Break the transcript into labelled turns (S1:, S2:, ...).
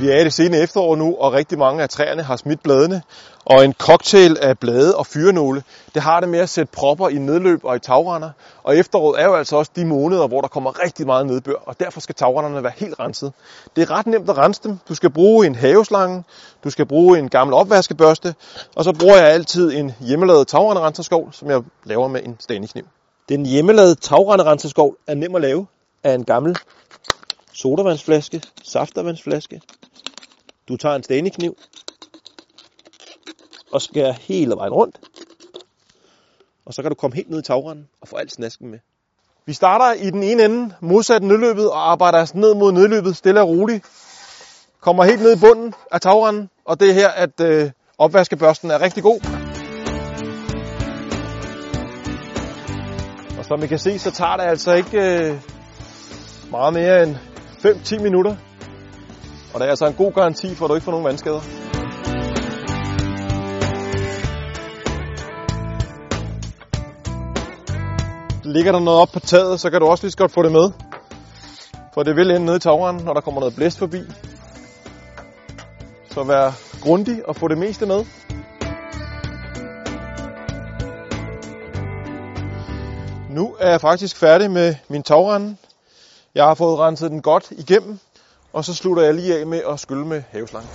S1: Vi er i det sene efterår nu, og rigtig mange af træerne har smidt bladene. Og en cocktail af blade og fyrenåle, det har det med at sætte propper i nedløb og i tagrender. Og efteråret er jo altså også de måneder, hvor der kommer rigtig meget nedbør, og derfor skal tagrenderne være helt renset. Det er ret nemt at rense dem. Du skal bruge en haveslange, du skal bruge en gammel opvaskebørste, og så bruger jeg altid en hjemmelavet tagrenderenserskov, som jeg laver med en stanikniv. Den hjemmelavede tagrenderenserskov er nem at lave af en gammel sodavandsflaske, saftervandsflaske. Du tager en stænekniv og skærer hele vejen rundt. Og så kan du komme helt ned i tagrenden og få alt snasken med. Vi starter i den ene ende, modsat nedløbet, og arbejder os ned mod nedløbet stille og roligt. Kommer helt ned i bunden af tagrenden, og det er her, at øh, opvaskebørsten er rigtig god. Og som I kan se, så tager det altså ikke øh, meget mere end 5-10 minutter. Og der er altså en god garanti for, at du ikke får nogen vandskader. Ligger der noget op på taget, så kan du også lige så godt få det med. For det vil ende nede i tagrenden, når der kommer noget blæst forbi. Så vær grundig og få det meste med. Nu er jeg faktisk færdig med min tagrende. Jeg har fået renset den godt igennem, og så slutter jeg lige af med at skylle med haveslangen.